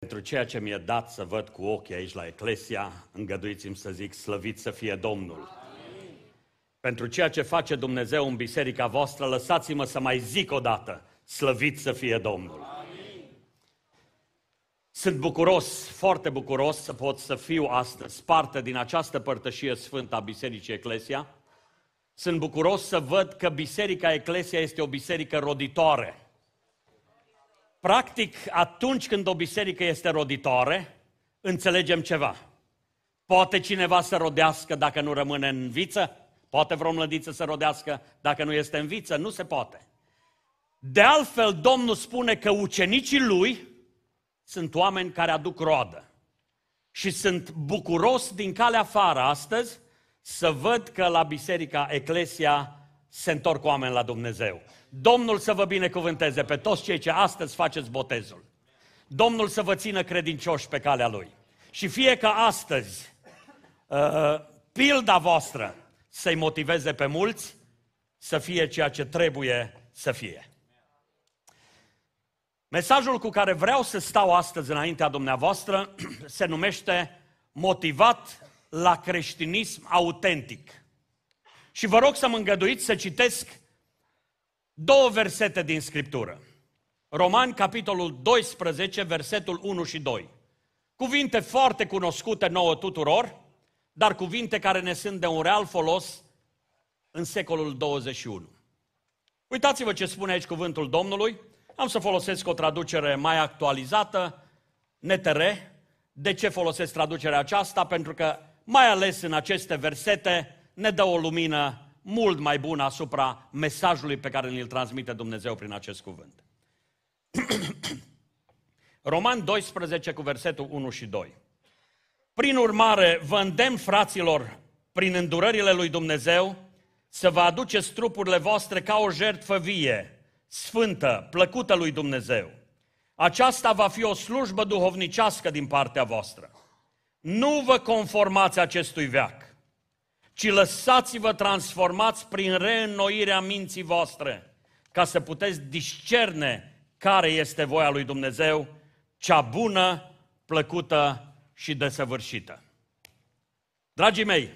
Pentru ceea ce mi-e dat să văd cu ochii aici la Eclesia, îngăduiți-mi să zic, slăvit să fie Domnul. Amin. Pentru ceea ce face Dumnezeu în biserica voastră, lăsați-mă să mai zic o dată, slăvit să fie Domnul. Amin. Sunt bucuros, foarte bucuros să pot să fiu astăzi parte din această părtășie sfântă a Bisericii Eclesia. Sunt bucuros să văd că Biserica Eclesia este o biserică roditoare Practic, atunci când o biserică este roditoare, înțelegem ceva. Poate cineva să rodească dacă nu rămâne în viță? Poate vreo mlădiță să rodească dacă nu este în viță? Nu se poate. De altfel, Domnul spune că ucenicii lui sunt oameni care aduc roadă. Și sunt bucuros din calea afară astăzi să văd că la Biserica Eclesia se întorc oameni la Dumnezeu. Domnul să vă binecuvânteze pe toți cei ce astăzi faceți botezul. Domnul să vă țină credincioși pe calea Lui. Și fie că astăzi uh, pilda voastră să-i motiveze pe mulți să fie ceea ce trebuie să fie. Mesajul cu care vreau să stau astăzi înaintea dumneavoastră se numește Motivat la creștinism autentic. Și vă rog să mă îngăduiți să citesc două versete din Scriptură. Romani, capitolul 12, versetul 1 și 2. Cuvinte foarte cunoscute nouă tuturor, dar cuvinte care ne sunt de un real folos în secolul 21. Uitați-vă ce spune aici cuvântul Domnului. Am să folosesc o traducere mai actualizată, NTR. De ce folosesc traducerea aceasta? Pentru că, mai ales în aceste versete, ne dă o lumină mult mai bună asupra mesajului pe care îl transmite Dumnezeu prin acest cuvânt. Roman 12 cu versetul 1 și 2. Prin urmare, vă îndemn, fraților, prin îndurările lui Dumnezeu, să vă aduceți trupurile voastre ca o jertfă vie, sfântă, plăcută lui Dumnezeu. Aceasta va fi o slujbă duhovnicească din partea voastră. Nu vă conformați acestui veac, ci lăsați-vă transformați prin reînnoirea minții voastre, ca să puteți discerne care este voia lui Dumnezeu, cea bună, plăcută și desăvârșită. Dragii mei,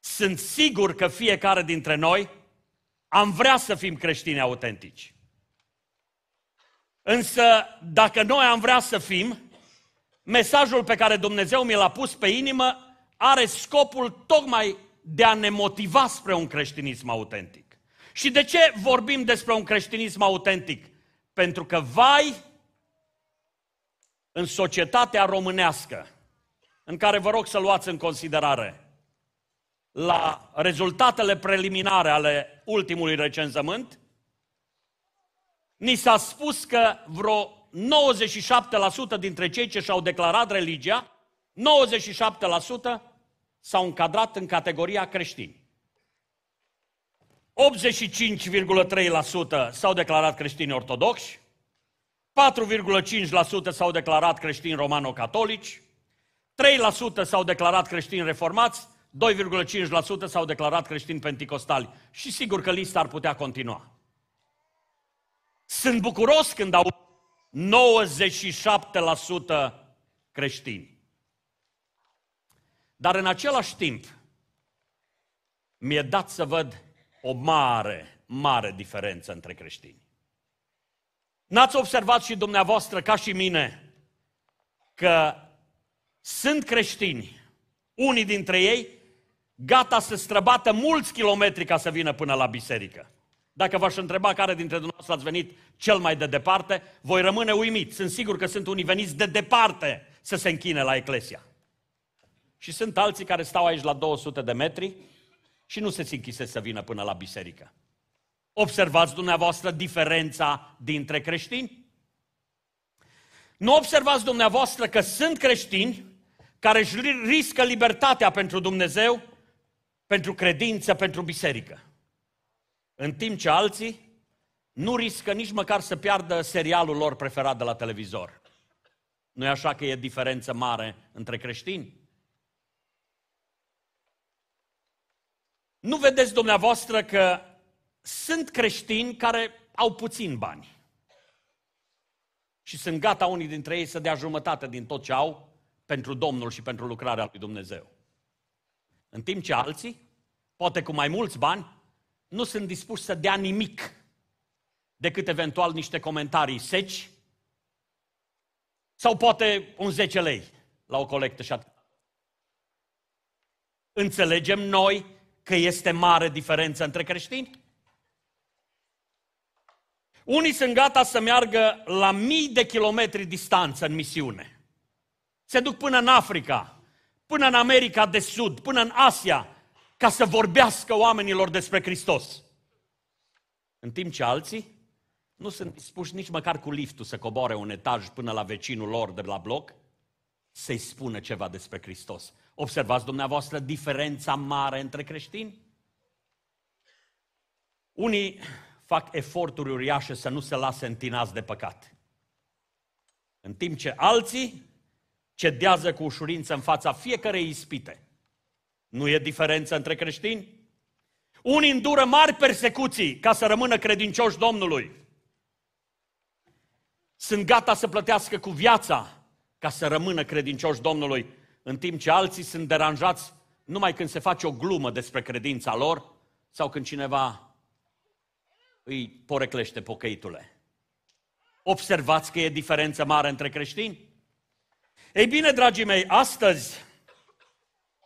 sunt sigur că fiecare dintre noi am vrea să fim creștini autentici. Însă, dacă noi am vrea să fim, mesajul pe care Dumnezeu mi l-a pus pe inimă are scopul tocmai de a ne motiva spre un creștinism autentic. Și de ce vorbim despre un creștinism autentic? Pentru că vai în societatea românească, în care vă rog să luați în considerare la rezultatele preliminare ale ultimului recenzământ, ni s-a spus că vreo 97% dintre cei ce și-au declarat religia, 97% s-au încadrat în categoria creștini. 85,3% s-au declarat creștini ortodoxi, 4,5% s-au declarat creștini romano-catolici, 3% s-au declarat creștini reformați, 2,5% s-au declarat creștini penticostali. Și sigur că lista ar putea continua. Sunt bucuros când au 97% creștini. Dar în același timp, mi-e dat să văd o mare, mare diferență între creștini. N-ați observat și dumneavoastră, ca și mine, că sunt creștini, unii dintre ei, gata să străbată mulți kilometri ca să vină până la biserică. Dacă v-aș întreba care dintre dumneavoastră ați venit cel mai de departe, voi rămâne uimit. Sunt sigur că sunt unii veniți de departe să se închine la Eclesia. Și sunt alții care stau aici la 200 de metri și nu se închise să vină până la biserică. Observați dumneavoastră diferența dintre creștini? Nu observați dumneavoastră că sunt creștini care își riscă libertatea pentru Dumnezeu, pentru credință, pentru biserică. În timp ce alții nu riscă nici măcar să piardă serialul lor preferat de la televizor. Nu e așa că e diferență mare între creștini? Nu vedeți dumneavoastră că sunt creștini care au puțin bani. Și sunt gata unii dintre ei să dea jumătate din tot ce au pentru Domnul și pentru lucrarea lui Dumnezeu. În timp ce alții, poate cu mai mulți bani, nu sunt dispuși să dea nimic decât eventual niște comentarii seci sau poate un 10 lei la o colectă și atât. Înțelegem noi că este mare diferență între creștini? Unii sunt gata să meargă la mii de kilometri distanță în misiune. Se duc până în Africa, până în America de Sud, până în Asia, ca să vorbească oamenilor despre Hristos. În timp ce alții nu sunt dispuși nici măcar cu liftul să coboare un etaj până la vecinul lor de la bloc, să-i spună ceva despre Hristos. Observați dumneavoastră diferența mare între creștini? Unii fac eforturi uriașe să nu se lase întinați de păcat. În timp ce alții cedează cu ușurință în fața fiecarei ispite. Nu e diferență între creștini? Unii îndură mari persecuții ca să rămână credincioși Domnului. Sunt gata să plătească cu viața ca să rămână credincioși Domnului, în timp ce alții sunt deranjați numai când se face o glumă despre credința lor sau când cineva îi poreclește pocăitule. Observați că e diferență mare între creștini? Ei bine, dragii mei, astăzi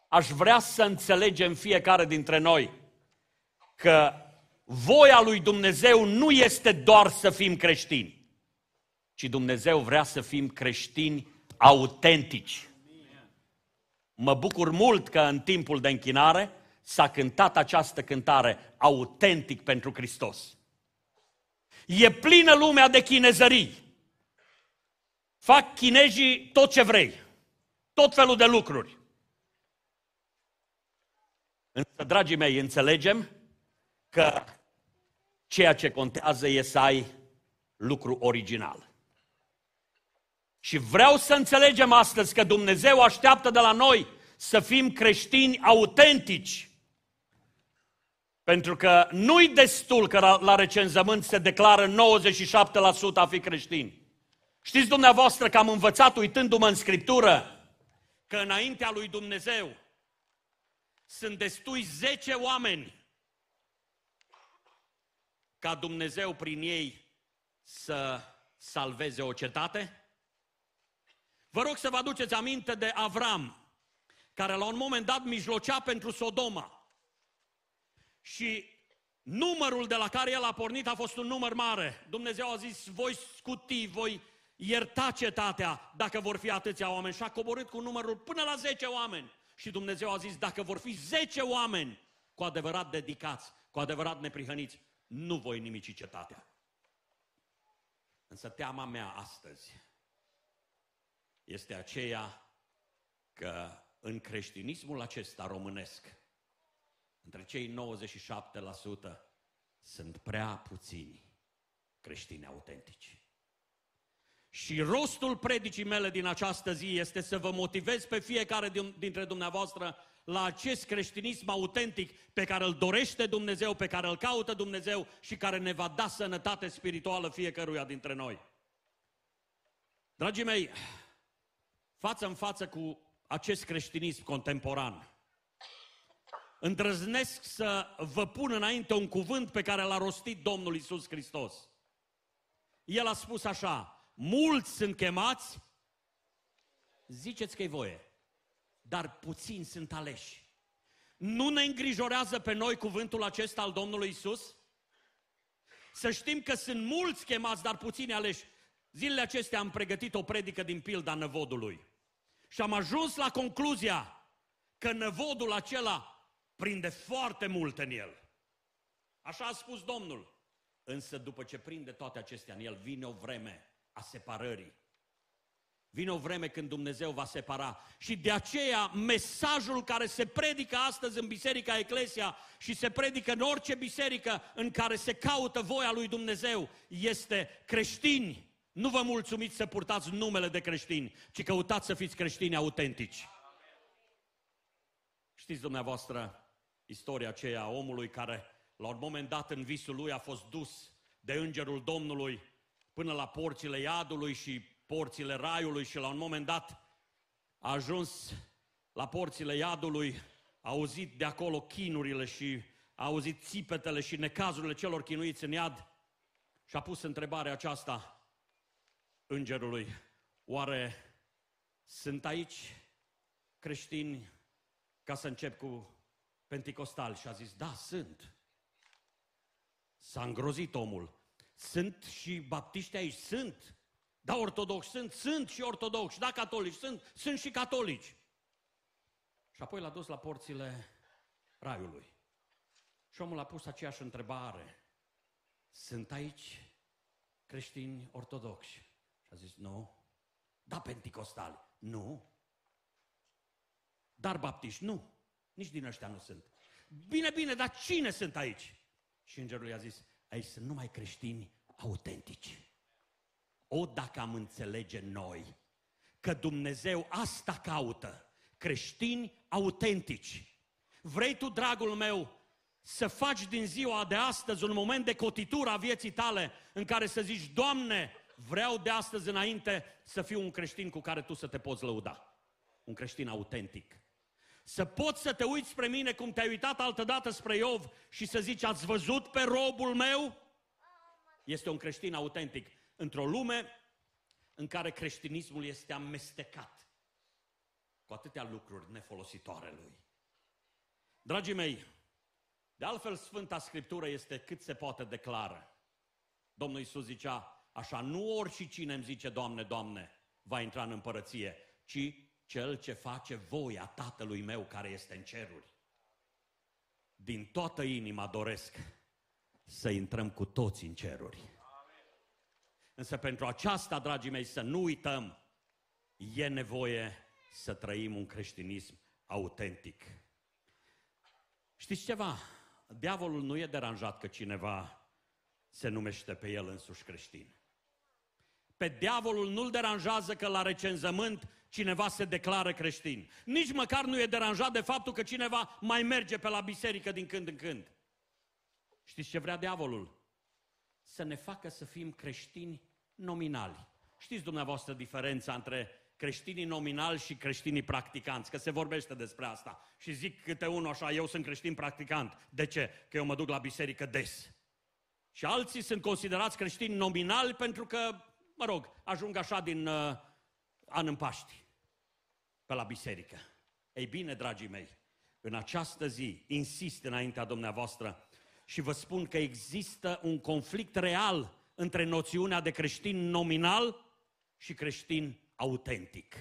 aș vrea să înțelegem fiecare dintre noi că voia lui Dumnezeu nu este doar să fim creștini, ci Dumnezeu vrea să fim creștini autentici. Mă bucur mult că în timpul de închinare s-a cântat această cântare autentic pentru Hristos. E plină lumea de chinezării. Fac chinezii tot ce vrei. Tot felul de lucruri. Însă, dragii mei, înțelegem că ceea ce contează e să ai lucru original. Și vreau să înțelegem astăzi că Dumnezeu așteaptă de la noi să fim creștini autentici. Pentru că nu-i destul că la recenzământ se declară 97% a fi creștini. Știți dumneavoastră că am învățat uitându-mă în Scriptură că înaintea lui Dumnezeu sunt destui 10 oameni ca Dumnezeu prin ei să salveze o cetate? Vă rog să vă aduceți aminte de Avram, care la un moment dat mijlocea pentru Sodoma. Și numărul de la care el a pornit a fost un număr mare. Dumnezeu a zis, voi scuti, voi ierta cetatea dacă vor fi atâția oameni. Și a coborât cu numărul până la 10 oameni. Și Dumnezeu a zis, dacă vor fi 10 oameni cu adevărat dedicați, cu adevărat neprihăniți, nu voi nimici cetatea. Însă teama mea astăzi este aceea că în creștinismul acesta românesc, între cei 97% sunt prea puțini creștini autentici. Și rostul predicii mele din această zi este să vă motivez pe fiecare dintre dumneavoastră la acest creștinism autentic pe care îl dorește Dumnezeu, pe care îl caută Dumnezeu și care ne va da sănătate spirituală fiecăruia dintre noi. Dragii mei, față în față cu acest creștinism contemporan, îndrăznesc să vă pun înainte un cuvânt pe care l-a rostit Domnul Isus Hristos. El a spus așa, mulți sunt chemați, ziceți că-i voie, dar puțini sunt aleși. Nu ne îngrijorează pe noi cuvântul acesta al Domnului Isus? Să știm că sunt mulți chemați, dar puțini aleși. Zilele acestea am pregătit o predică din pilda năvodului. Și am ajuns la concluzia că năvodul acela prinde foarte mult în el. Așa a spus Domnul. Însă după ce prinde toate acestea în el, vine o vreme a separării. Vine o vreme când Dumnezeu va separa. Și de aceea mesajul care se predică astăzi în Biserica Eclesia și se predică în orice biserică în care se caută voia lui Dumnezeu este creștini nu vă mulțumiți să purtați numele de creștini, ci căutați să fiți creștini autentici. Știți dumneavoastră istoria aceea a omului care la un moment dat în visul lui a fost dus de îngerul Domnului până la porțile iadului și porțile raiului și la un moment dat a ajuns la porțile iadului, a auzit de acolo chinurile și a auzit țipetele și necazurile celor chinuiți în iad și a pus întrebarea aceasta îngerului, oare sunt aici creștini ca să încep cu Pentecostal și a zis, da, sunt. S-a îngrozit omul. Sunt și baptiști aici? Sunt. Da, ortodoxi sunt? Sunt și ortodoxi. Da, catolici sunt? Sunt și catolici. Și apoi l-a dus la porțile raiului. Și omul a pus aceeași întrebare. Sunt aici creștini ortodoxi? Și a zis, nu. Da, penticostali? Nu. Dar baptiști? Nu. Nici din ăștia nu sunt. Bine, bine, dar cine sunt aici? Și îngerul i-a zis, aici sunt numai creștini autentici. O, dacă am înțelege noi că Dumnezeu asta caută, creștini autentici. Vrei tu, dragul meu, să faci din ziua de astăzi un moment de cotitură a vieții tale în care să zici, Doamne, vreau de astăzi înainte să fiu un creștin cu care tu să te poți lăuda. Un creștin autentic. Să poți să te uiți spre mine cum te-ai uitat altădată spre Iov și să zici, ați văzut pe robul meu? Este un creștin autentic. Într-o lume în care creștinismul este amestecat cu atâtea lucruri nefolositoare lui. Dragii mei, de altfel Sfânta Scriptură este cât se poate declară. Domnul Iisus zicea, așa, nu oricine îmi zice, Doamne, Doamne, va intra în împărăție, ci cel ce face voia Tatălui meu care este în ceruri. Din toată inima doresc să intrăm cu toți în ceruri. Însă pentru aceasta, dragii mei, să nu uităm, e nevoie să trăim un creștinism autentic. Știți ceva? Diavolul nu e deranjat că cineva se numește pe el însuși creștin. Pe diavolul nu-l deranjează că la recenzământ cineva se declară creștin. Nici măcar nu e deranjat de faptul că cineva mai merge pe la biserică din când în când. Știți ce vrea diavolul? Să ne facă să fim creștini nominali. Știți dumneavoastră diferența între creștinii nominali și creștinii practicanți, că se vorbește despre asta. Și zic câte unul așa, eu sunt creștin practicant. De ce? Că eu mă duc la biserică des. Și alții sunt considerați creștini nominali pentru că mă rog, ajung așa din uh, an în Paști, pe la biserică. Ei bine, dragii mei, în această zi insist înaintea dumneavoastră și vă spun că există un conflict real între noțiunea de creștin nominal și creștin autentic.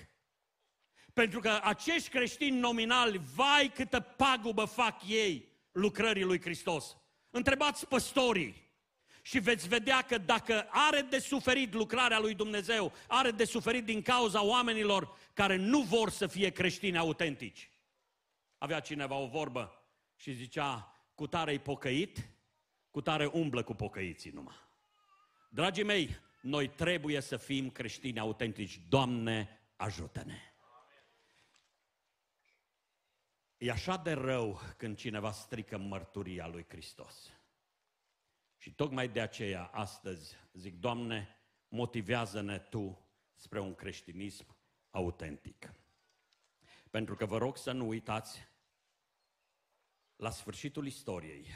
Pentru că acești creștini nominali, vai câtă pagubă fac ei lucrării lui Hristos. Întrebați păstorii, și veți vedea că dacă are de suferit lucrarea lui Dumnezeu, are de suferit din cauza oamenilor care nu vor să fie creștini autentici. Avea cineva o vorbă și zicea, cu tare pocăit, cu tare umblă cu pocăiții numai. Dragii mei, noi trebuie să fim creștini autentici. Doamne, ajută-ne! E așa de rău când cineva strică mărturia lui Hristos. Și tocmai de aceea, astăzi, zic, Doamne, motivează-ne Tu spre un creștinism autentic. Pentru că vă rog să nu uitați, la sfârșitul istoriei,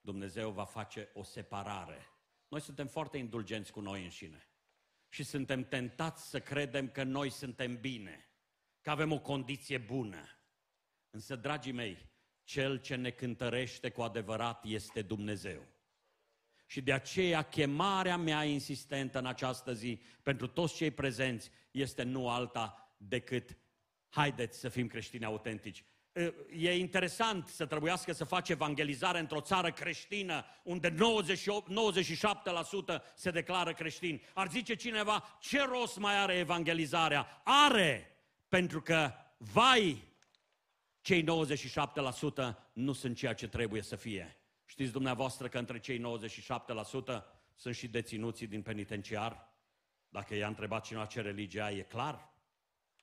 Dumnezeu va face o separare. Noi suntem foarte indulgenți cu noi înșine și suntem tentați să credem că noi suntem bine, că avem o condiție bună. Însă, dragii mei, cel ce ne cântărește cu adevărat este Dumnezeu. Și de aceea chemarea mea insistentă în această zi pentru toți cei prezenți este nu alta decât haideți să fim creștini autentici. E interesant să trebuiască să faci evangelizare într-o țară creștină unde 98, 97% se declară creștini. Ar zice cineva, ce rost mai are evangelizarea? Are! Pentru că, vai, cei 97% nu sunt ceea ce trebuie să fie. Știți dumneavoastră că între cei 97% sunt și deținuții din penitenciar? Dacă i-a întrebat cineva ce religie ai, e clar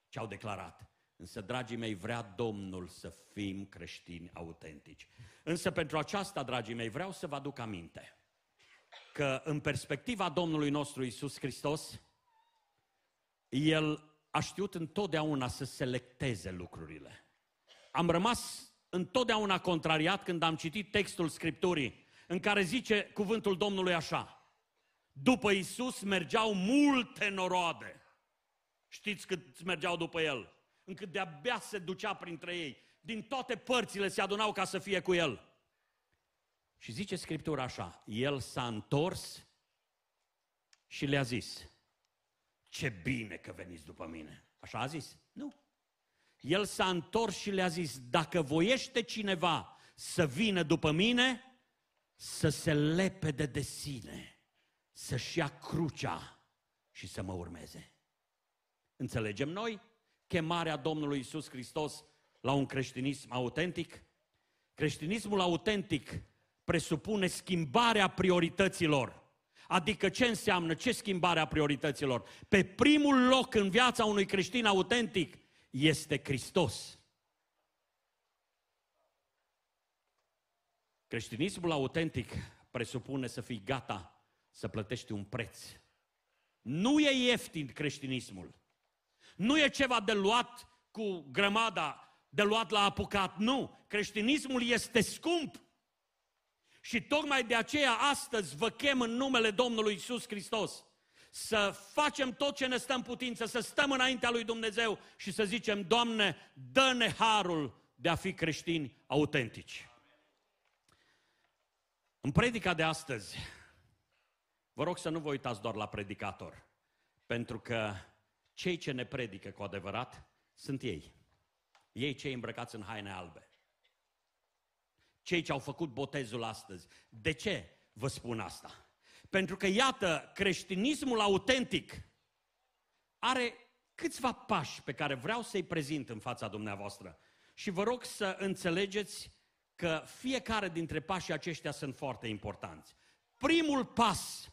ce au declarat. Însă, dragii mei, vrea Domnul să fim creștini autentici. Însă pentru aceasta, dragii mei, vreau să vă aduc aminte că în perspectiva Domnului nostru Isus Hristos, El a știut întotdeauna să selecteze lucrurile. Am rămas întotdeauna contrariat când am citit textul Scripturii, în care zice cuvântul Domnului așa, după Isus mergeau multe noroade. Știți cât mergeau după El? Încât de-abia se ducea printre ei. Din toate părțile se adunau ca să fie cu El. Și zice Scriptura așa, El s-a întors și le-a zis, ce bine că veniți după mine. Așa a zis? Nu. El s-a întors și le-a zis, dacă voiește cineva să vină după mine, să se lepede de sine, să-și ia crucea și să mă urmeze. Înțelegem noi chemarea Domnului Isus Hristos la un creștinism autentic? Creștinismul autentic presupune schimbarea priorităților. Adică ce înseamnă? Ce schimbarea priorităților? Pe primul loc în viața unui creștin autentic este Hristos. Creștinismul autentic presupune să fii gata să plătești un preț. Nu e ieftin creștinismul. Nu e ceva de luat cu grămada, de luat la apucat. Nu. Creștinismul este scump. Și tocmai de aceea astăzi vă chem în numele Domnului Isus Hristos să facem tot ce ne stă în putință, să stăm înaintea lui Dumnezeu și să zicem, Doamne, dă-ne harul de a fi creștini autentici. În predica de astăzi, vă rog să nu vă uitați doar la predicator, pentru că cei ce ne predică cu adevărat sunt ei. Ei cei îmbrăcați în haine albe. Cei ce au făcut botezul astăzi. De ce vă spun asta? Pentru că, iată, creștinismul autentic are câțiva pași pe care vreau să-i prezint în fața dumneavoastră. Și vă rog să înțelegeți că fiecare dintre pașii aceștia sunt foarte importanți. Primul pas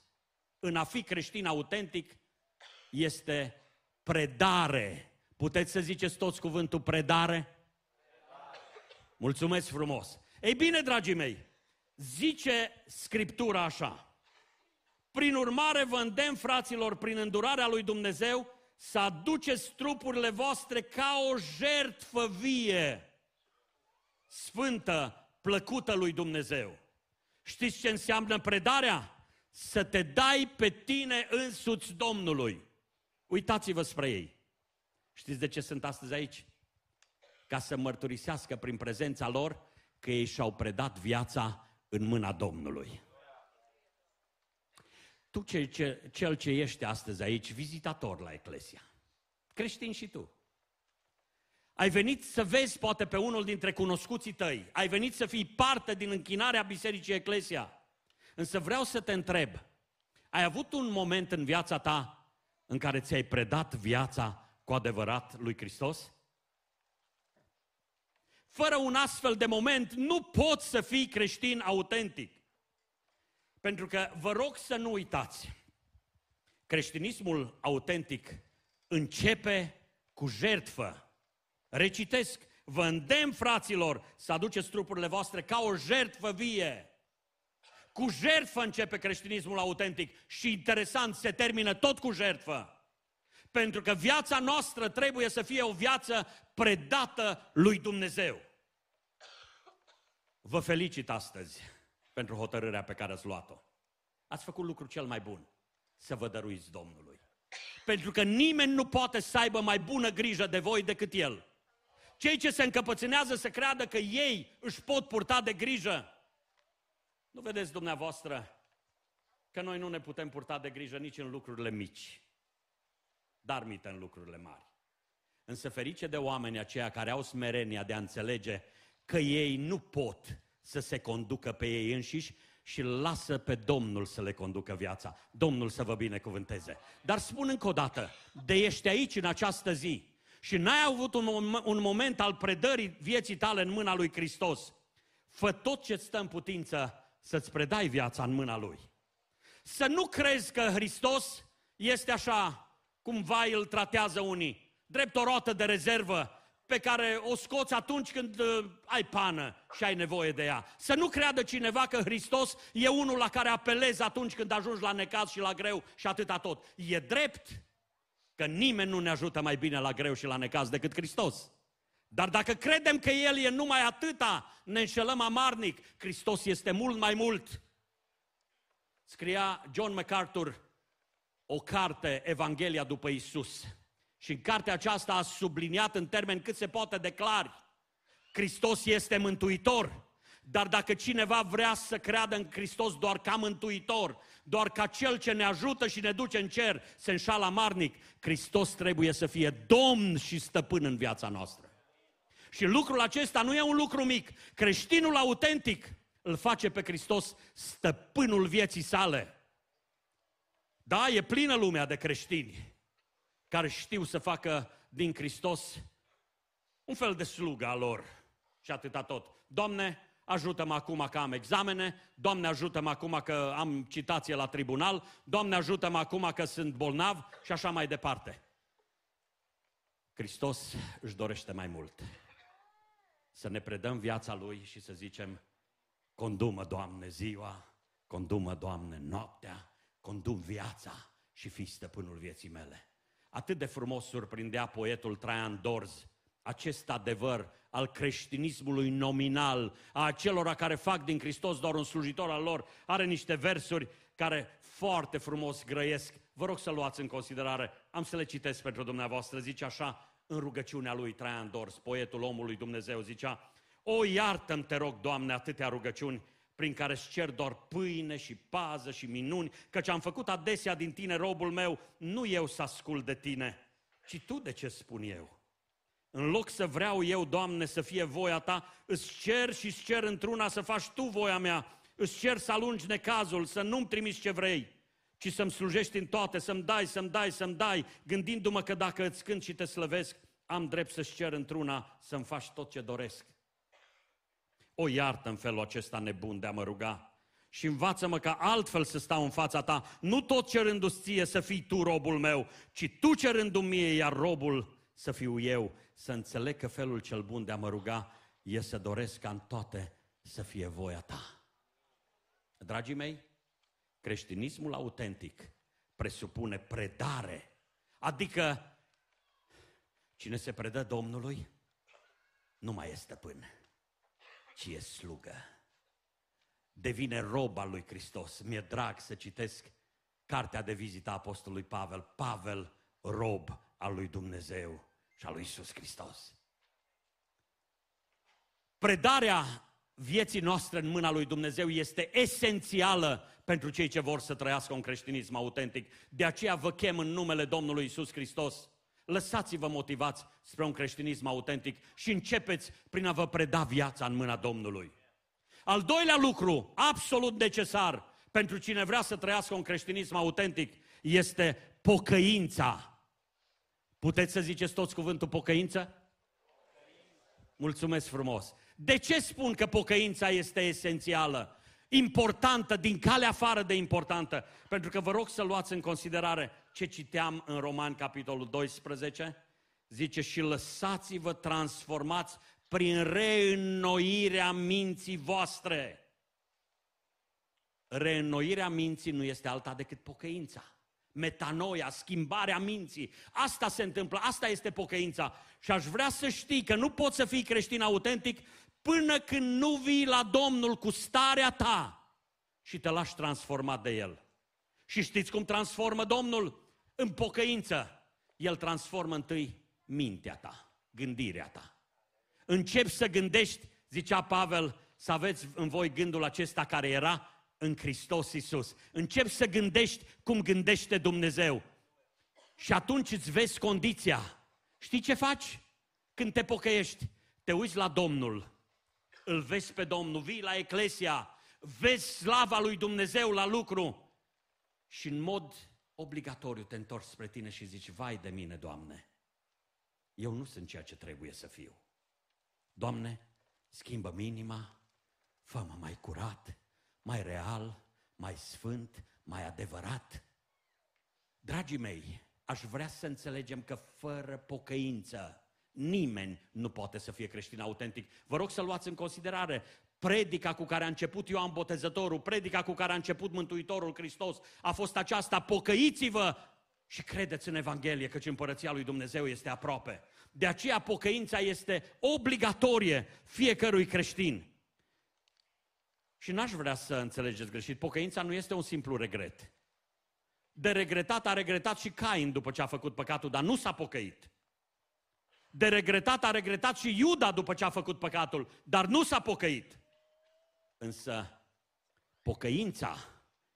în a fi creștin autentic este predare. Puteți să ziceți toți cuvântul predare? predare. Mulțumesc frumos! Ei bine, dragii mei, zice Scriptura așa. Prin urmare, vă îndemn, fraților, prin îndurarea lui Dumnezeu, să aduceți trupurile voastre ca o jertfă vie, sfântă, plăcută lui Dumnezeu. Știți ce înseamnă predarea? Să te dai pe tine însuți Domnului. Uitați-vă spre ei. Știți de ce sunt astăzi aici? Ca să mărturisească prin prezența lor că ei și-au predat viața în mâna Domnului. Tu, cel ce, cel ce ești astăzi aici, vizitator la Eclesia, creștin și tu, ai venit să vezi poate pe unul dintre cunoscuții tăi, ai venit să fii parte din închinarea Bisericii Eclesia, însă vreau să te întreb, ai avut un moment în viața ta în care ți-ai predat viața cu adevărat lui Hristos? Fără un astfel de moment nu poți să fii creștin autentic. Pentru că vă rog să nu uitați, creștinismul autentic începe cu jertfă. Recitesc, vă îndemn, fraților, să aduceți trupurile voastre ca o jertfă vie. Cu jertfă începe creștinismul autentic și interesant, se termină tot cu jertfă. Pentru că viața noastră trebuie să fie o viață predată lui Dumnezeu. Vă felicit astăzi pentru hotărârea pe care ați luat-o. Ați făcut lucrul cel mai bun, să vă dăruiți Domnului. Pentru că nimeni nu poate să aibă mai bună grijă de voi decât El. Cei ce se încăpățânează să creadă că ei își pot purta de grijă, nu vedeți dumneavoastră că noi nu ne putem purta de grijă nici în lucrurile mici, dar mite în lucrurile mari. Însă ferice de oameni aceia care au smerenia de a înțelege că ei nu pot să se conducă pe ei înșiși și lasă pe Domnul să le conducă viața. Domnul să vă binecuvânteze. Dar spun încă o dată, de ești aici în această zi și n-ai avut un, un moment al predării vieții tale în mâna lui Hristos, fă tot ce stă în putință să-ți predai viața în mâna Lui. Să nu crezi că Hristos este așa cum vai îl tratează unii, drept o rotă de rezervă, pe care o scoți atunci când uh, ai pană și ai nevoie de ea. Să nu creadă cineva că Hristos e unul la care apelezi atunci când ajungi la necaz și la greu și atâta tot. E drept că nimeni nu ne ajută mai bine la greu și la necaz decât Hristos. Dar dacă credem că El e numai atâta, ne înșelăm amarnic. Hristos este mult mai mult. Scria John MacArthur o carte, Evanghelia după Isus. Și în cartea aceasta a subliniat în termeni cât se poate declari. Hristos este mântuitor, dar dacă cineva vrea să creadă în Hristos doar ca mântuitor, doar ca cel ce ne ajută și ne duce în cer, se înșală marnic, Hristos trebuie să fie Domn și stăpân în viața noastră. Și lucrul acesta nu e un lucru mic. Creștinul autentic îl face pe Hristos stăpânul vieții sale. Da, e plină lumea de creștini care știu să facă din Hristos un fel de slugă a lor. Și atâta tot. Doamne, ajută-mă acum că am examene, Doamne, ajută-mă acum că am citație la tribunal, Doamne, ajută-mă acum că sunt bolnav și așa mai departe. Hristos își dorește mai mult. Să ne predăm viața Lui și să zicem, condumă, Doamne, ziua, condumă, Doamne, noaptea, condum viața și fii stăpânul vieții mele. Atât de frumos surprindea poetul Traian Dorz acest adevăr al creștinismului nominal, a acelora care fac din Hristos doar un slujitor al lor, are niște versuri care foarte frumos grăiesc. Vă rog să luați în considerare, am să le citesc pentru dumneavoastră, zice așa, în rugăciunea lui Traian Dors, poetul omului Dumnezeu, zicea, O, iartă-mi, te rog, Doamne, atâtea rugăciuni, prin care îți cer doar pâine și pază și minuni, căci am făcut adesea din tine robul meu, nu eu să ascult de tine, ci tu de ce spun eu. În loc să vreau eu, Doamne, să fie voia Ta, îți cer și îți cer într-una să faci Tu voia mea, îți cer să alungi necazul, să nu-mi trimiți ce vrei, ci să-mi slujești în toate, să-mi dai, să-mi dai, să-mi dai, gândindu-mă că dacă îți cânt și te slăvesc, am drept să-ți cer într-una să-mi faci tot ce doresc. O iartă în felul acesta nebun de a mă ruga. Și învață-mă ca altfel să stau în fața ta, nu tot cerându-ți ție să fii tu robul meu, ci tu cerându-mi mie, iar robul să fiu eu, să înțeleg că felul cel bun de a mă ruga e să doresc ca în toate să fie voia ta. Dragii mei, creștinismul autentic presupune predare, adică cine se predă Domnului nu mai este stăpân ci e slugă. Devine rob al lui Hristos. Mi-e drag să citesc cartea de vizită a Apostolului Pavel. Pavel, rob al lui Dumnezeu și al lui Isus Hristos. Predarea vieții noastre în mâna lui Dumnezeu este esențială pentru cei ce vor să trăiască un creștinism autentic. De aceea vă chem în numele Domnului Isus Hristos Lăsați-vă motivați spre un creștinism autentic și începeți prin a vă preda viața în mâna Domnului. Al doilea lucru, absolut necesar pentru cine vrea să trăiască un creștinism autentic, este pocăința. Puteți să ziceți toți cuvântul pocăință? Mulțumesc frumos. De ce spun că pocăința este esențială? importantă, din calea afară de importantă. Pentru că vă rog să luați în considerare ce citeam în Roman, capitolul 12. Zice, și lăsați-vă transformați prin reînnoirea minții voastre. Reînnoirea minții nu este alta decât pocăința. Metanoia, schimbarea minții. Asta se întâmplă, asta este pocăința. Și aș vrea să știi că nu poți să fii creștin autentic până când nu vii la Domnul cu starea ta și te lași transformat de El. Și știți cum transformă Domnul? În pocăință. El transformă întâi mintea ta, gândirea ta. Începi să gândești, zicea Pavel, să aveți în voi gândul acesta care era în Hristos Iisus. Începi să gândești cum gândește Dumnezeu. Și atunci îți vezi condiția. Știi ce faci? Când te pocăiești, te uiți la Domnul îl vezi pe Domnul, vii la Eclesia, vezi slava lui Dumnezeu la lucru și în mod obligatoriu te întorci spre tine și zici, vai de mine, Doamne, eu nu sunt ceea ce trebuie să fiu. Doamne, schimbă inima, fă-mă mai curat, mai real, mai sfânt, mai adevărat. Dragii mei, aș vrea să înțelegem că fără pocăință Nimeni nu poate să fie creștin autentic. Vă rog să luați în considerare predica cu care a început Ioan Botezătorul, predica cu care a început Mântuitorul Hristos, a fost aceasta, pocăiți-vă și credeți în Evanghelie, căci împărăția lui Dumnezeu este aproape. De aceea pocăința este obligatorie fiecărui creștin. Și n-aș vrea să înțelegeți greșit, pocăința nu este un simplu regret. De regretat a regretat și Cain după ce a făcut păcatul, dar nu s-a pocăit. De regretat a regretat și Iuda după ce a făcut păcatul, dar nu s-a pocăit. Însă, pocăința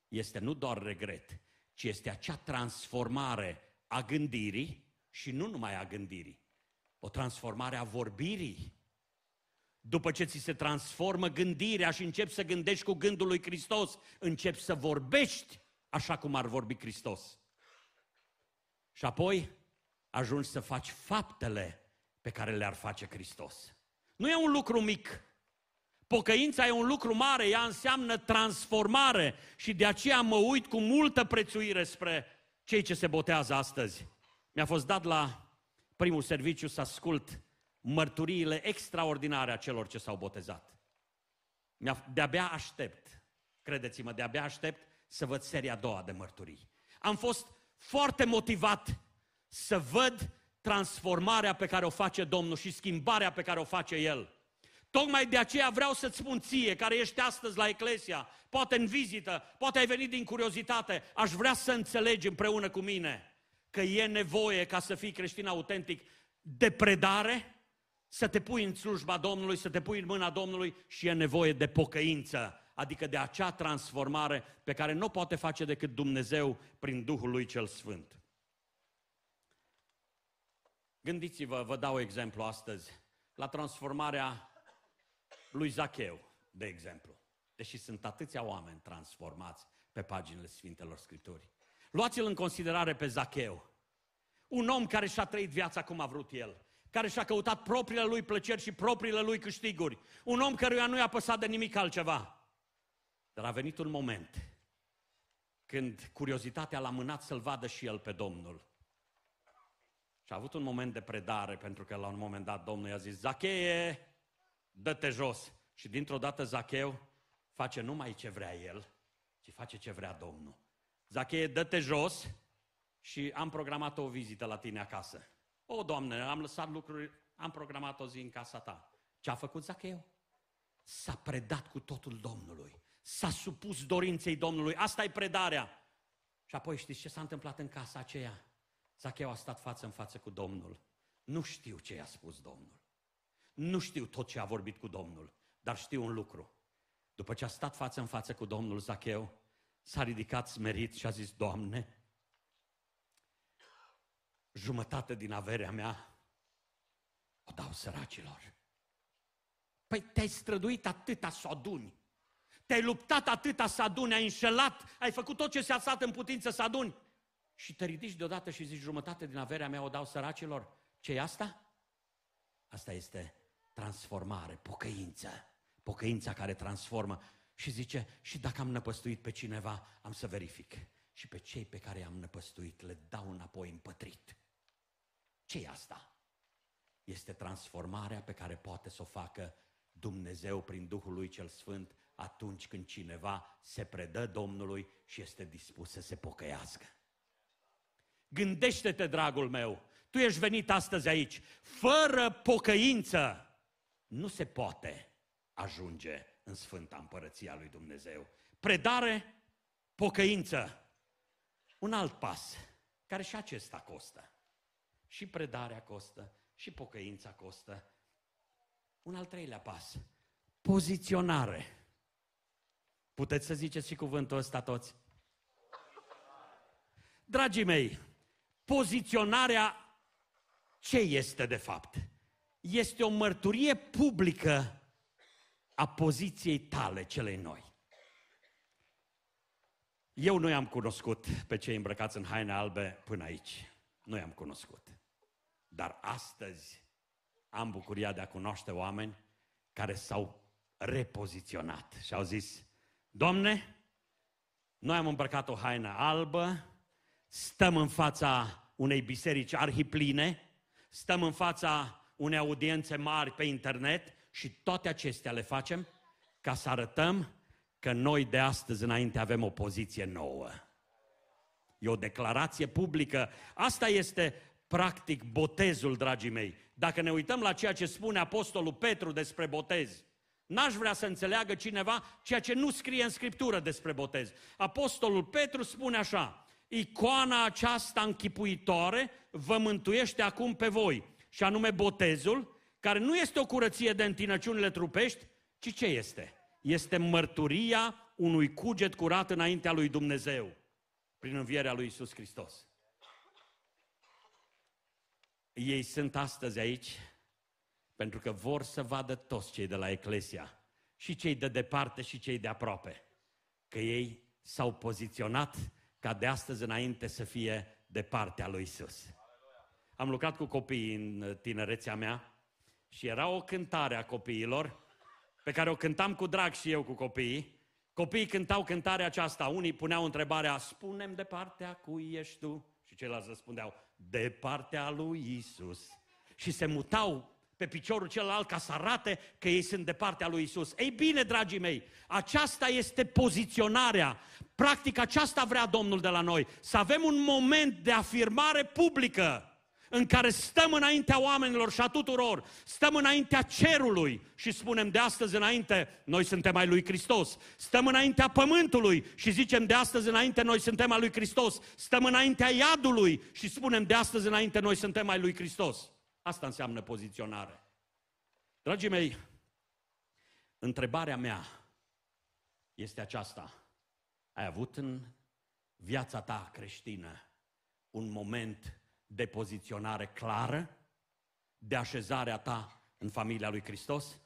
este nu doar regret, ci este acea transformare a gândirii și nu numai a gândirii, o transformare a vorbirii. După ce ți se transformă gândirea și începi să gândești cu gândul lui Hristos, începi să vorbești așa cum ar vorbi Hristos. Și apoi ajungi să faci faptele pe care le-ar face Hristos. Nu e un lucru mic. Pocăința e un lucru mare, ea înseamnă transformare și de aceea mă uit cu multă prețuire spre cei ce se botează astăzi. Mi-a fost dat la primul serviciu să ascult mărturiile extraordinare a celor ce s-au botezat. De-abia aștept, credeți-mă, de-abia aștept să văd seria a doua de mărturii. Am fost foarte motivat să văd transformarea pe care o face Domnul și schimbarea pe care o face El. Tocmai de aceea vreau să-ți spun ție, care ești astăzi la Eclesia, poate în vizită, poate ai venit din curiozitate, aș vrea să înțelegi împreună cu mine că e nevoie ca să fii creștin autentic de predare, să te pui în slujba Domnului, să te pui în mâna Domnului și e nevoie de pocăință, adică de acea transformare pe care nu poate face decât Dumnezeu prin Duhul lui cel Sfânt. Gândiți-vă, vă dau exemplu astăzi, la transformarea lui Zacheu, de exemplu. Deși sunt atâția oameni transformați pe paginile Sfintelor Scripturi. Luați-l în considerare pe Zacheu. Un om care și-a trăit viața cum a vrut el, care și-a căutat propriile lui plăceri și propriile lui câștiguri. Un om căruia nu i-a păsat de nimic altceva. Dar a venit un moment când curiozitatea l-a mânat să-l vadă și el pe Domnul. Și a avut un moment de predare, pentru că la un moment dat Domnul i-a zis, Zacheie, dă-te jos. Și dintr-o dată Zacheu face numai ce vrea el, ci face ce vrea Domnul. Zacheie, dă-te jos și am programat o vizită la tine acasă. O, Doamne, am lăsat lucruri, am programat o zi în casa ta. Ce a făcut Zacheu? S-a predat cu totul Domnului. S-a supus dorinței Domnului. Asta e predarea. Și apoi știți ce s-a întâmplat în casa aceea? Zacheu a stat față în față cu Domnul. Nu știu ce i-a spus Domnul. Nu știu tot ce a vorbit cu Domnul, dar știu un lucru. După ce a stat față în față cu Domnul Zacheu, s-a ridicat smerit și a zis, Doamne, jumătate din averea mea o dau săracilor. Păi te-ai străduit atâta să o aduni. Te-ai luptat atâta să aduni, ai înșelat, ai făcut tot ce s-a stat în putință să aduni și te ridici deodată și zici jumătate din averea mea o dau săracilor. ce e asta? Asta este transformare, pocăință. Pocăința care transformă. Și zice, și dacă am năpăstuit pe cineva, am să verific. Și pe cei pe care i-am năpăstuit le dau înapoi împătrit. ce e asta? Este transformarea pe care poate să o facă Dumnezeu prin Duhul lui cel Sfânt atunci când cineva se predă Domnului și este dispus să se pocăiască. Gândește-te, dragul meu, tu ești venit astăzi aici. Fără pocăință nu se poate ajunge în Sfânta Împărăția lui Dumnezeu. Predare, pocăință. Un alt pas, care și acesta costă. Și predarea costă, și pocăința costă. Un al treilea pas, poziționare. Puteți să ziceți și cuvântul ăsta toți? Dragii mei, poziționarea ce este de fapt? Este o mărturie publică a poziției tale celei noi. Eu nu i-am cunoscut pe cei îmbrăcați în haine albe până aici. Nu i-am cunoscut. Dar astăzi am bucuria de a cunoaște oameni care s-au repoziționat și au zis, Domne, noi am îmbrăcat o haină albă, stăm în fața unei biserici arhipline, stăm în fața unei audiențe mari pe internet și toate acestea le facem ca să arătăm că noi de astăzi înainte avem o poziție nouă. E o declarație publică. Asta este practic botezul, dragii mei. Dacă ne uităm la ceea ce spune Apostolul Petru despre botez, N-aș vrea să înțeleagă cineva ceea ce nu scrie în Scriptură despre botez. Apostolul Petru spune așa, icoana aceasta închipuitoare vă mântuiește acum pe voi, și anume botezul, care nu este o curăție de întinăciunile trupești, ci ce este? Este mărturia unui cuget curat înaintea lui Dumnezeu, prin învierea lui Isus Hristos. Ei sunt astăzi aici pentru că vor să vadă toți cei de la Eclesia, și cei de departe și cei de aproape, că ei s-au poziționat ca de astăzi înainte să fie de partea lui Isus. Am lucrat cu copiii în tinerețea mea și era o cântare a copiilor pe care o cântam cu drag și eu cu copiii. Copiii cântau cântarea aceasta. Unii puneau întrebarea, spunem de partea cui ești tu? Și ceilalți răspundeau, de partea lui Isus. Și se mutau pe piciorul celălalt ca să arate că ei sunt de partea lui Isus. Ei bine, dragii mei, aceasta este poziționarea. Practic aceasta vrea Domnul de la noi. Să avem un moment de afirmare publică în care stăm înaintea oamenilor și a tuturor, stăm înaintea cerului și spunem de astăzi înainte, noi suntem ai lui Hristos. Stăm înaintea pământului și zicem de astăzi înainte, noi suntem ai lui Hristos. Stăm înaintea iadului și spunem de astăzi înainte, noi suntem ai lui Hristos. Asta înseamnă poziționare. Dragii mei, întrebarea mea este aceasta. Ai avut în viața ta creștină un moment de poziționare clară, de așezarea ta în familia lui Hristos?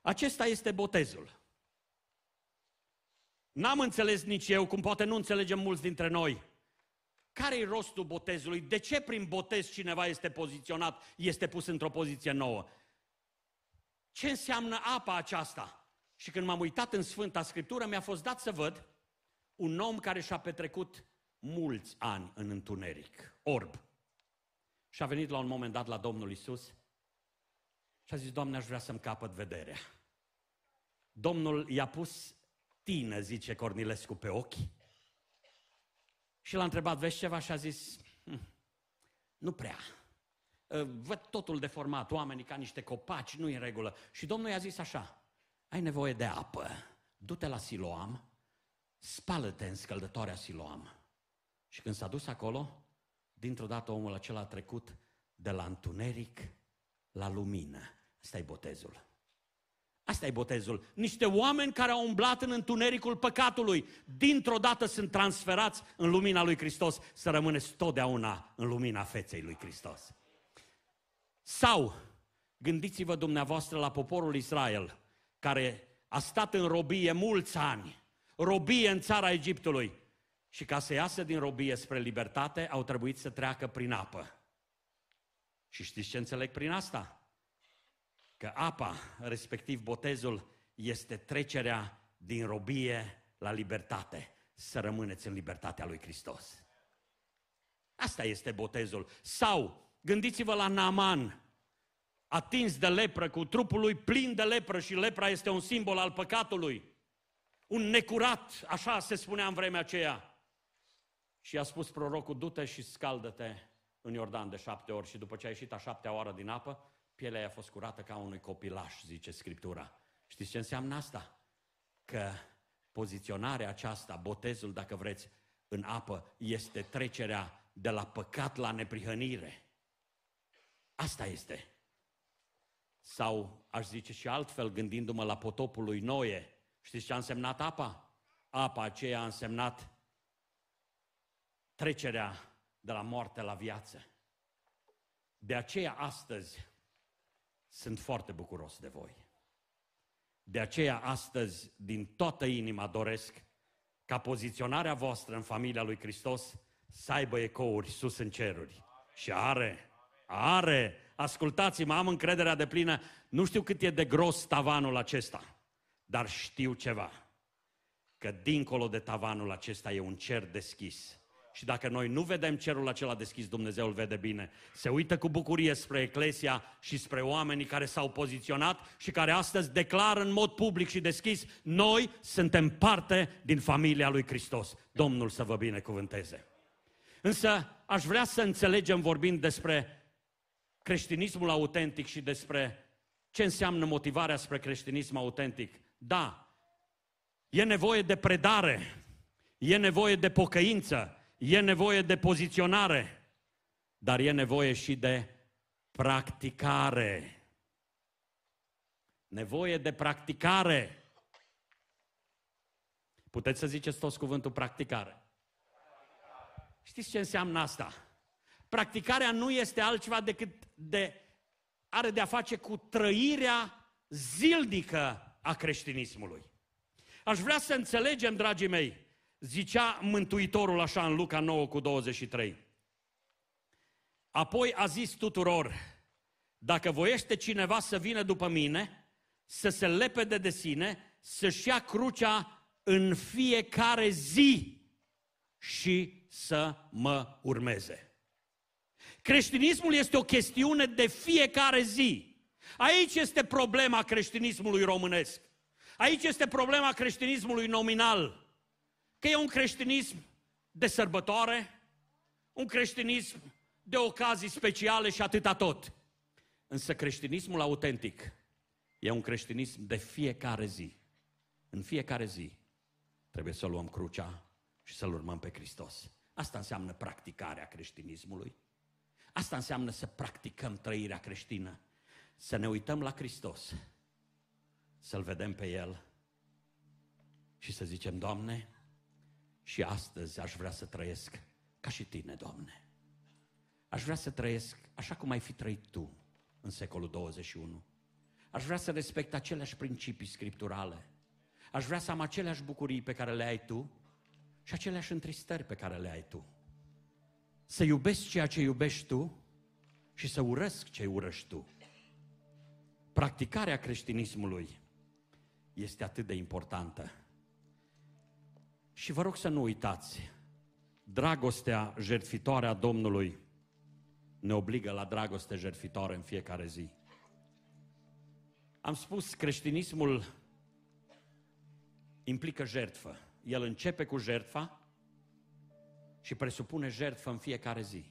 Acesta este botezul. N-am înțeles nici eu, cum poate nu înțelegem mulți dintre noi, care e rostul botezului? De ce prin botez cineva este poziționat, este pus într-o poziție nouă? Ce înseamnă apa aceasta? Și când m-am uitat în Sfânta Scriptură, mi-a fost dat să văd un om care și-a petrecut mulți ani în întuneric, orb. Și a venit la un moment dat la Domnul Isus și a zis, Doamne, aș vrea să-mi capăt vederea. Domnul i-a pus tine, zice Cornilescu, pe ochi și l-a întrebat, vezi ceva? Și a zis, hm, nu prea. Ă, văd totul deformat, oamenii ca niște copaci, nu e în regulă. Și Domnul i-a zis așa, ai nevoie de apă, du-te la Siloam, spală-te în scăldătoarea Siloam. Și când s-a dus acolo, dintr-o dată omul acela a trecut de la întuneric la lumină. Asta e botezul. Asta e botezul. Niște oameni care au umblat în întunericul păcatului, dintr-o dată sunt transferați în lumina lui Hristos, să rămâneți totdeauna în lumina feței lui Hristos. Sau, gândiți-vă dumneavoastră la poporul Israel, care a stat în robie mulți ani, robie în țara Egiptului, și ca să iasă din robie spre libertate, au trebuit să treacă prin apă. Și știți ce înțeleg prin asta? că apa, respectiv botezul, este trecerea din robie la libertate. Să rămâneți în libertatea lui Hristos. Asta este botezul. Sau, gândiți-vă la Naaman, atins de lepră, cu trupul lui plin de lepră și lepra este un simbol al păcatului. Un necurat, așa se spunea în vremea aceea. Și a spus prorocul, du-te și scaldă-te în Iordan de șapte ori și după ce a ieșit a șaptea oară din apă, pielea a fost curată ca unui copilaș, zice Scriptura. Știți ce înseamnă asta? Că poziționarea aceasta, botezul, dacă vreți, în apă, este trecerea de la păcat la neprihănire. Asta este. Sau aș zice și altfel, gândindu-mă la potopul lui Noe, știți ce a însemnat apa? Apa aceea a însemnat trecerea de la moarte la viață. De aceea astăzi sunt foarte bucuros de voi. De aceea astăzi, din toată inima doresc ca poziționarea voastră în familia lui Hristos să aibă ecouri sus în ceruri. Și are, are. Ascultați-mă, am încrederea de plină. Nu știu cât e de gros tavanul acesta, dar știu ceva. Că dincolo de tavanul acesta e un cer deschis Și dacă noi nu vedem cerul acela deschis, Dumnezeu îl vede bine. Se uită cu bucurie spre Eclesia și spre oamenii care s-au poziționat și care astăzi declară în mod public și deschis, noi suntem parte din familia lui Hristos. Domnul să vă binecuvânteze. Însă aș vrea să înțelegem vorbind despre creștinismul autentic și despre ce înseamnă motivarea spre creștinism autentic. Da, e nevoie de predare, e nevoie de pocăință, e nevoie de poziționare, dar e nevoie și de practicare. Nevoie de practicare. Puteți să ziceți toți cuvântul practicare. Știți ce înseamnă asta? Practicarea nu este altceva decât de are de a face cu trăirea zilnică a creștinismului. Aș vrea să înțelegem, dragii mei, zicea Mântuitorul așa în Luca 9 cu 23. Apoi a zis tuturor, dacă voiește cineva să vină după mine, să se lepede de sine, să-și ia crucea în fiecare zi și să mă urmeze. Creștinismul este o chestiune de fiecare zi. Aici este problema creștinismului românesc. Aici este problema creștinismului nominal. Că e un creștinism de sărbătoare, un creștinism de ocazii speciale și atâta tot. Însă creștinismul autentic e un creștinism de fiecare zi. În fiecare zi trebuie să luăm crucea și să-L urmăm pe Hristos. Asta înseamnă practicarea creștinismului. Asta înseamnă să practicăm trăirea creștină. Să ne uităm la Hristos, să-L vedem pe El și să zicem, Doamne, și astăzi aș vrea să trăiesc ca și Tine, Doamne. Aș vrea să trăiesc așa cum ai fi trăit Tu în secolul 21. Aș vrea să respect aceleași principii scripturale. Aș vrea să am aceleași bucurii pe care le ai Tu și aceleași întristări pe care le ai Tu să iubesc ceea ce iubești tu și să urăsc ce urăști tu. Practicarea creștinismului este atât de importantă. Și vă rog să nu uitați, dragostea jertfitoare a Domnului ne obligă la dragoste jertfitoare în fiecare zi. Am spus, creștinismul implică jertfă. El începe cu jertfa, și presupune jertfă în fiecare zi.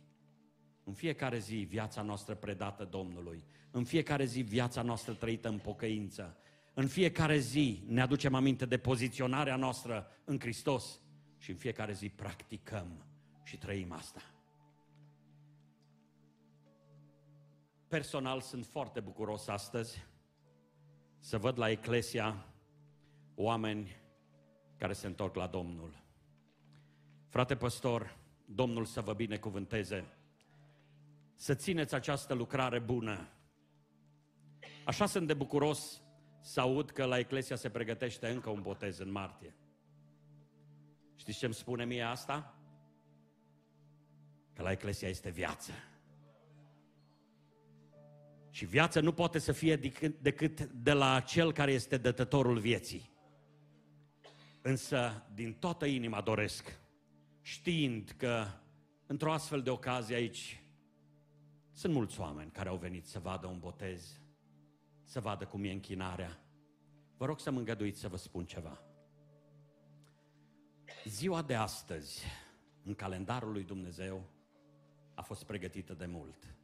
În fiecare zi viața noastră predată Domnului, în fiecare zi viața noastră trăită în pocăință, în fiecare zi ne aducem aminte de poziționarea noastră în Hristos și în fiecare zi practicăm și trăim asta. Personal sunt foarte bucuros astăzi să văd la Eclesia oameni care se întorc la Domnul. Frate păstor, Domnul să vă binecuvânteze. Să țineți această lucrare bună. Așa sunt de bucuros să aud că la Eclesia se pregătește încă un botez în martie. Știți ce îmi spune mie asta? Că la Eclesia este viață. Și viața nu poate să fie decât de la cel care este dătătorul vieții. Însă, din toată inima doresc știind că într-o astfel de ocazie aici sunt mulți oameni care au venit să vadă un botez, să vadă cum e închinarea. Vă rog să mă îngăduiți să vă spun ceva. Ziua de astăzi, în calendarul lui Dumnezeu, a fost pregătită de mult.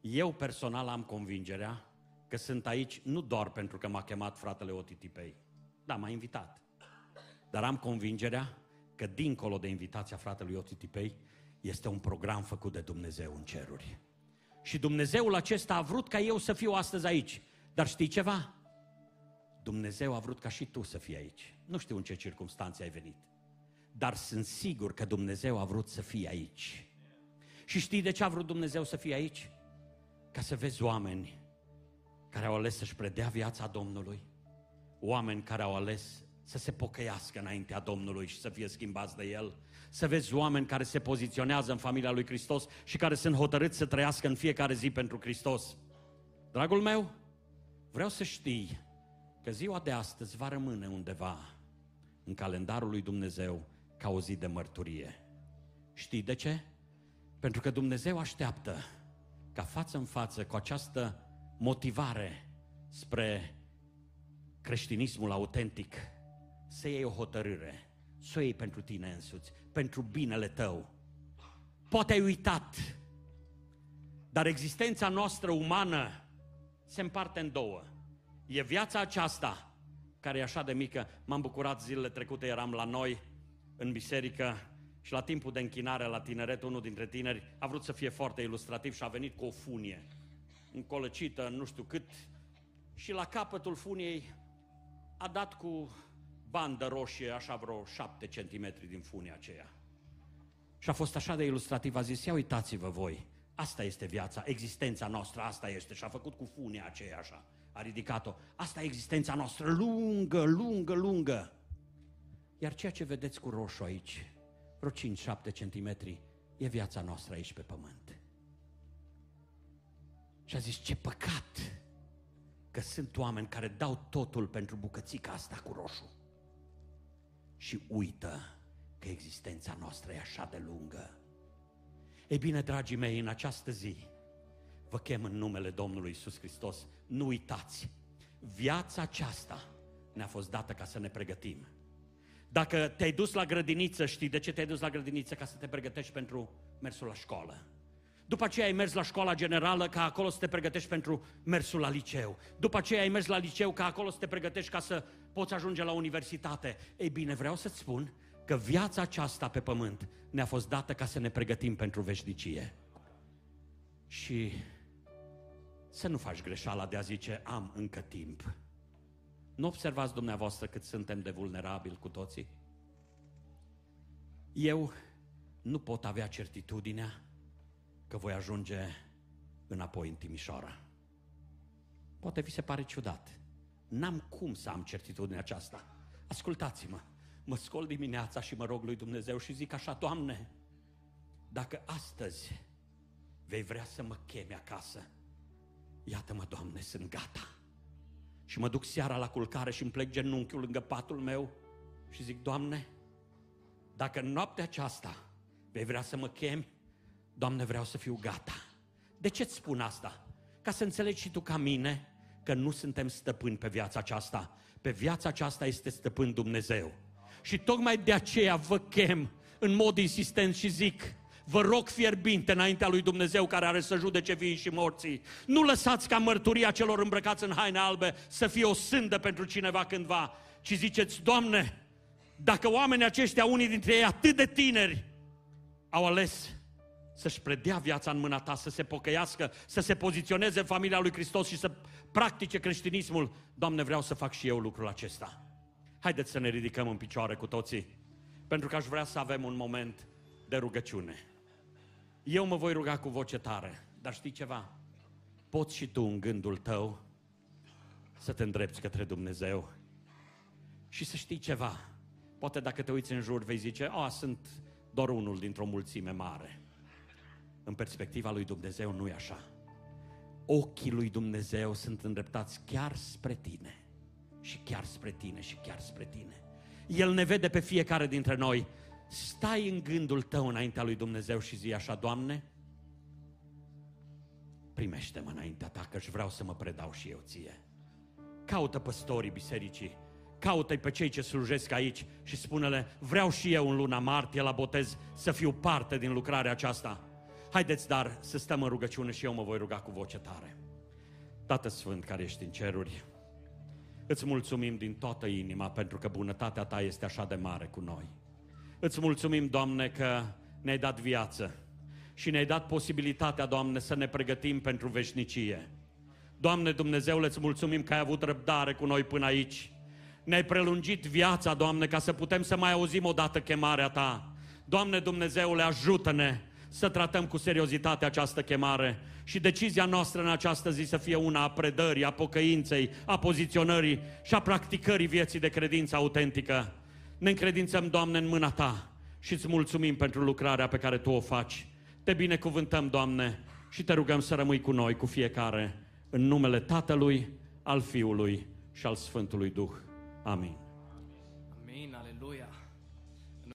Eu personal am convingerea că sunt aici nu doar pentru că m-a chemat fratele Otitipei. Da, m-a invitat. Dar am convingerea că dincolo de invitația fratelui Otitipei, este un program făcut de Dumnezeu în ceruri. Și Dumnezeul acesta a vrut ca eu să fiu astăzi aici. Dar știi ceva? Dumnezeu a vrut ca și tu să fii aici. Nu știu în ce circunstanțe ai venit. Dar sunt sigur că Dumnezeu a vrut să fii aici. Și știi de ce a vrut Dumnezeu să fie aici? Ca să vezi oameni care au ales să-și predea viața Domnului, oameni care au ales să se pocăiască înaintea Domnului și să fie schimbați de El. Să vezi oameni care se poziționează în familia lui Hristos și care sunt hotărâți să trăiască în fiecare zi pentru Hristos. Dragul meu, vreau să știi că ziua de astăzi va rămâne undeva în calendarul lui Dumnezeu ca o zi de mărturie. Știi de ce? Pentru că Dumnezeu așteaptă ca față în față cu această motivare spre creștinismul autentic să iei o hotărâre, să o iei pentru tine însuți, pentru binele tău. Poate ai uitat, dar existența noastră umană se împarte în două. E viața aceasta, care e așa de mică. M-am bucurat zilele trecute, eram la noi, în biserică, și la timpul de închinare la tineret, unul dintre tineri a vrut să fie foarte ilustrativ și a venit cu o funie încolăcită, nu știu cât, și la capătul funiei a dat cu bandă roșie, așa vreo 7 cm din funia aceea. Și a fost așa de ilustrativ, a zis, ia uitați-vă voi, asta este viața, existența noastră, asta este. Și a făcut cu funia aceea așa, a ridicat-o. Asta e existența noastră, lungă, lungă, lungă. Iar ceea ce vedeți cu roșu aici, vreo 5-7 centimetri, e viața noastră aici pe pământ. Și a zis, ce păcat că sunt oameni care dau totul pentru bucățica asta cu roșu și uită că existența noastră e așa de lungă. Ei bine, dragii mei, în această zi vă chem în numele Domnului Isus Hristos, nu uitați, viața aceasta ne-a fost dată ca să ne pregătim. Dacă te-ai dus la grădiniță, știi de ce te-ai dus la grădiniță? Ca să te pregătești pentru mersul la școală. După aceea ai mers la școala generală ca acolo să te pregătești pentru mersul la liceu. După aceea ai mers la liceu ca acolo să te pregătești ca să poți ajunge la universitate. Ei bine, vreau să-ți spun că viața aceasta pe pământ ne-a fost dată ca să ne pregătim pentru veșnicie. Și să nu faci greșeala de a zice, am încă timp. Nu observați dumneavoastră cât suntem de vulnerabili cu toții? Eu nu pot avea certitudinea că voi ajunge înapoi în Timișoara. Poate vi se pare ciudat. N-am cum să am certitudinea aceasta. Ascultați-mă, mă scol dimineața și mă rog lui Dumnezeu și zic așa, Doamne, dacă astăzi vei vrea să mă chemi acasă, iată-mă, Doamne, sunt gata. Și mă duc seara la culcare și îmi plec genunchiul lângă patul meu și zic, Doamne, dacă în noaptea aceasta vei vrea să mă chemi, Doamne, vreau să fiu gata. De ce îți spun asta? Ca să înțelegi și tu ca mine că nu suntem stăpâni pe viața aceasta. Pe viața aceasta este stăpân Dumnezeu. Și tocmai de aceea vă chem în mod insistent și zic, vă rog fierbinte înaintea lui Dumnezeu care are să judece vii și morții. Nu lăsați ca mărturia celor îmbrăcați în haine albe să fie o sândă pentru cineva cândva, ci ziceți, Doamne, dacă oamenii aceștia, unii dintre ei atât de tineri, au ales să-și predea viața în mâna ta, să se pocăiască, să se poziționeze în familia lui Hristos și să practice creștinismul. Doamne, vreau să fac și eu lucrul acesta. Haideți să ne ridicăm în picioare cu toții, pentru că aș vrea să avem un moment de rugăciune. Eu mă voi ruga cu voce tare, dar știi ceva? Poți și tu în gândul tău să te îndrepți către Dumnezeu și să știi ceva. Poate dacă te uiți în jur vei zice, a, sunt doar unul dintr-o mulțime mare. În perspectiva lui Dumnezeu nu e așa. Ochii lui Dumnezeu sunt îndreptați chiar spre tine. Și chiar spre tine și chiar spre tine. El ne vede pe fiecare dintre noi. Stai în gândul tău înaintea lui Dumnezeu și zi așa, Doamne, primește-mă înaintea ta, că vreau să mă predau și eu ție. Caută păstorii bisericii, caută-i pe cei ce slujesc aici și spune-le, vreau și eu în luna martie la botez să fiu parte din lucrarea aceasta. Haideți dar să stăm în rugăciune și eu mă voi ruga cu voce tare. Tată Sfânt care ești în ceruri, îți mulțumim din toată inima pentru că bunătatea Ta este așa de mare cu noi. Îți mulțumim, Doamne, că ne-ai dat viață și ne-ai dat posibilitatea, Doamne, să ne pregătim pentru veșnicie. Doamne Dumnezeule, îți mulțumim că ai avut răbdare cu noi până aici. Ne-ai prelungit viața, Doamne, ca să putem să mai auzim odată chemarea Ta. Doamne Dumnezeule, ajută-ne să tratăm cu seriozitate această chemare și decizia noastră în această zi să fie una a predării, a pocăinței, a poziționării și a practicării vieții de credință autentică. Ne încredințăm, Doamne, în mâna Ta și îți mulțumim pentru lucrarea pe care Tu o faci. Te binecuvântăm, Doamne, și te rugăm să rămâi cu noi, cu fiecare, în numele Tatălui, al Fiului și al Sfântului Duh. Amin.